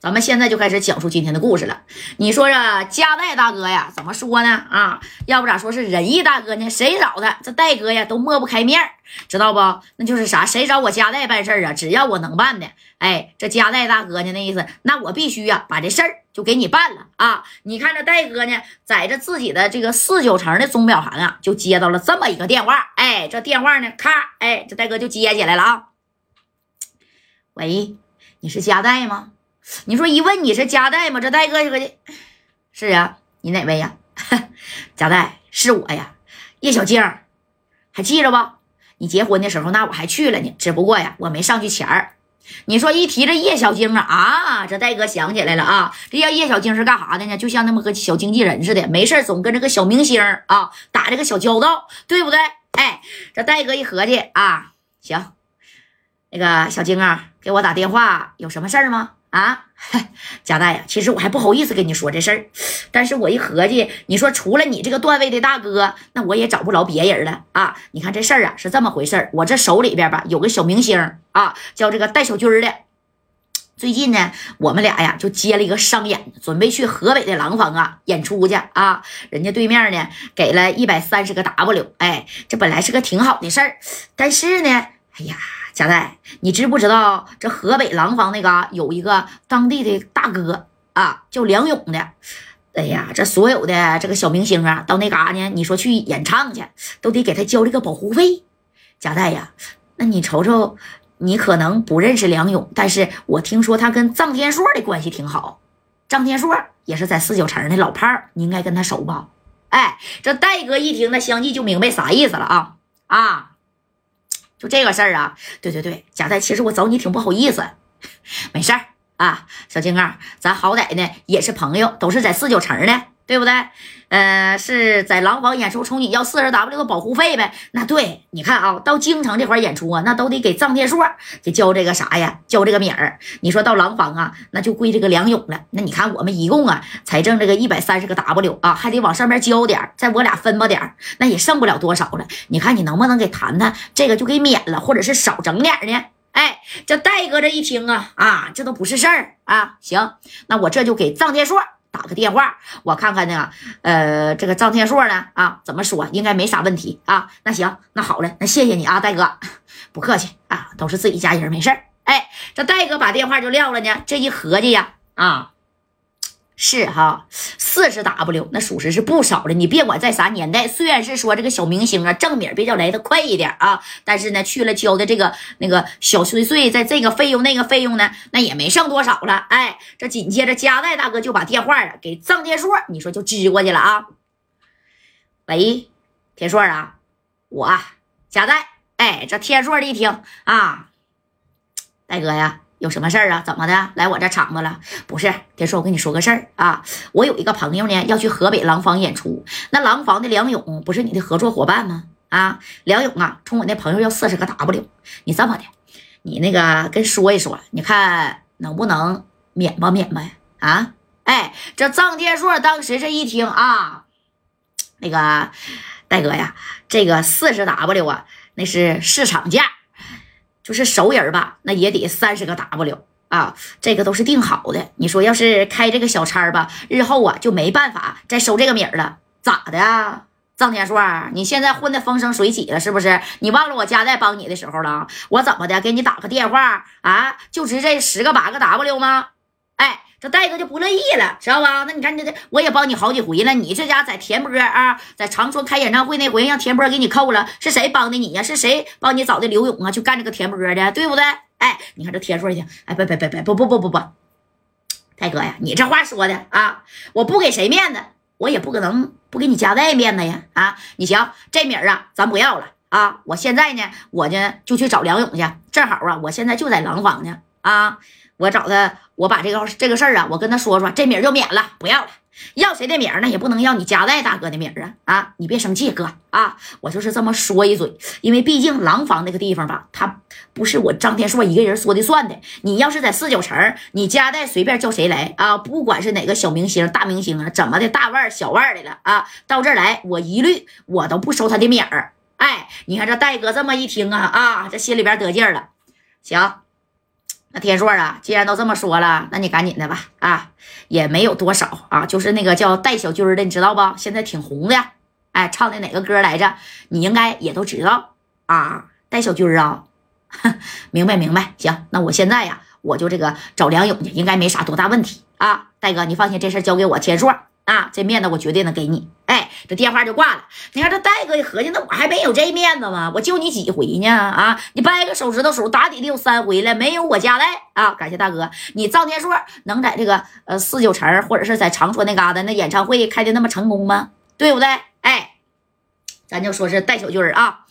咱们现在就开始讲述今天的故事了。你说这加代大哥呀，怎么说呢？啊，要不咋说是仁义大哥呢？谁找他，这戴哥呀都抹不开面知道不？那就是啥？谁找我加代办事啊？只要我能办的，哎，这加代大哥呢，那意思，那我必须呀把这事儿就给你办了啊！你看这戴哥呢，在这自己的这个四九城的钟表行啊，就接到了这么一个电话。哎，这电话呢，咔，哎，这戴哥就接起来了啊。喂，你是加代吗？你说一问你是佳代吗？这戴哥就合计，是啊，你哪位呀？佳代是我呀，叶小静，还记着不？你结婚的时候那我还去了呢，只不过呀我没上去前儿。你说一提这叶小静啊啊，这戴哥想起来了啊，这叫叶小静是干啥的呢？就像那么个小经纪人似的，没事总跟这个小明星啊打这个小交道，对不对？哎，这戴哥一合计啊，行，那个小晶啊，给我打电话，有什么事儿吗？啊，贾大呀，其实我还不好意思跟你说这事儿，但是我一合计，你说除了你这个段位的大哥，那我也找不着别人了啊。你看这事儿啊，是这么回事儿，我这手里边吧有个小明星啊，叫这个戴小军的。最近呢，我们俩呀就接了一个商演，准备去河北的廊坊啊演出去啊。人家对面呢给了一百三十个 W，哎，这本来是个挺好的事儿，但是呢，哎呀。贾代，你知不知道这河北廊坊那嘎有一个当地的大哥啊，叫梁勇的。哎呀，这所有的这个小明星啊，到那嘎呢，你说去演唱去，都得给他交这个保护费。贾代呀，那你瞅瞅，你可能不认识梁勇，但是我听说他跟臧天朔的关系挺好。臧天朔也是在四九城的老炮，你应该跟他熟吧？哎，这戴哥一听，那相继就明白啥意思了啊啊！就这个事儿啊，对对对，贾代，其实我找你挺不好意思，没事儿啊，小金刚，咱好歹呢也是朋友，都是在四九城的。对不对？呃，是在廊坊演出，冲你要四十 W 的保护费呗？那对，你看啊，到京城这块演出啊，那都得给臧天朔给交这个啥呀？交这个米儿。你说到廊坊啊，那就归这个梁勇了。那你看我们一共啊，才挣这个一百三十个 W 啊，还得往上面交点再我俩分吧点那也剩不了多少了。你看你能不能给谈谈这个就给免了，或者是少整点呢？哎，这戴哥这一听啊啊，这都不是事儿啊。行，那我这就给臧天朔。打个电话，我看看呢。呃，这个张天硕呢？啊，怎么说？应该没啥问题啊。那行，那好嘞，那谢谢你啊，戴哥，不客气啊，都是自己家人，没事哎，这戴哥把电话就撂了呢。这一合计呀，啊。是哈，四十 W 那属实是不少了。你别管在啥年代，虽然是说这个小明星啊，挣米比较来的快一点啊，但是呢，去了交的这个那个小碎碎，在这个费用那个费用呢，那也没剩多少了。哎，这紧接着加代大哥就把电话啊给张天硕，你说就支过去了啊。喂，天硕啊，我加代。哎，这天硕一听啊，大哥呀。有什么事儿啊？怎么的？来我这厂子了？不是，天硕，我跟你说个事儿啊。我有一个朋友呢，要去河北廊坊演出。那廊坊的梁勇不是你的合作伙伴吗？啊，梁勇啊，冲我那朋友要四十个 W。你这么的，你那个跟说一说，你看能不能免吧，免吧？啊，哎，这臧天硕当时这一听啊，那个大哥呀，这个四十 W 啊，那是市场价。就是熟人吧，那也得三十个 W 啊，这个都是定好的。你说要是开这个小差吧，日后啊就没办法再收这个米儿了，咋的啊？张天硕，你现在混的风生水起了是不是？你忘了我家在帮你的时候了？我怎么的给你打个电话啊？就值这十个八个 W 吗？哎。这戴哥就不乐意了，知道吧？那你看这这，我也帮你好几回了，你这家在田波啊，在长春开演唱会那回，让田波给你扣了，是谁帮的你呀、是谁帮你找的刘勇啊？去干这个田波的，对不对？哎，你看这田硕去，哎，别别别别，不不不不不，戴哥呀，你这话说的啊，我不给谁面子，我也不可能不给你家外面子呀，啊，你行，这名啊，咱不要了啊，我现在呢，我呢就去找梁勇去，正好啊，我现在就在廊坊呢，啊。我找他，我把这个这个事儿啊，我跟他说说，这名就免了，不要了。要谁的名儿呢？也不能要你家代大哥的名儿啊！啊，你别生气，哥啊，我就是这么说一嘴，因为毕竟廊坊那个地方吧，他不是我张天硕一个人说的算的。你要是在四九城，你家代随便叫谁来啊，不管是哪个小明星、大明星啊，怎么的大腕儿、小腕儿的了啊，到这儿来，我一律我都不收他的名儿。哎，你看这戴哥这么一听啊啊，这心里边得劲儿了，行。那天硕啊，既然都这么说了，那你赶紧的吧啊，也没有多少啊，就是那个叫戴小军的，你知道不？现在挺红的，哎，唱的哪个歌来着？你应该也都知道啊，戴小军啊，明白明白，行，那我现在呀，我就这个找梁勇去，应该没啥多大问题啊，戴哥，你放心，这事交给我天硕。啊，这面子我绝对能给你。哎，这电话就挂了。你看这戴哥一合计，那我还没有这面子吗？我救你几回呢？啊，你掰个手指头数，打底得有三回了，没有我家代啊！感谢大哥，你赵天硕能在这个呃四九城或者是在长春那嘎达那演唱会开的那么成功吗？对不对？哎，咱就说是戴小军啊。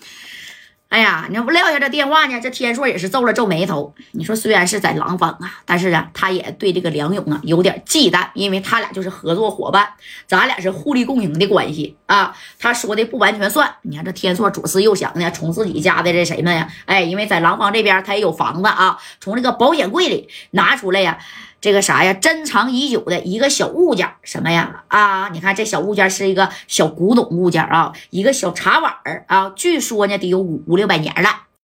哎呀，你要不撂下这电话呢？这天硕也是皱了皱眉头。你说虽然是在廊坊啊，但是啊，他也对这个梁勇啊有点忌惮，因为他俩就是合作伙伴，咱俩是互利共赢的关系啊。他说的不完全算。你看这天硕左思右想呢，从自己家的这谁们呀？哎，因为在廊坊这边他也有房子啊，从这个保险柜里拿出来呀。这个啥呀？珍藏已久的一个小物件，什么呀？啊，你看这小物件是一个小古董物件啊，一个小茶碗啊，据说呢得有五五六百年了。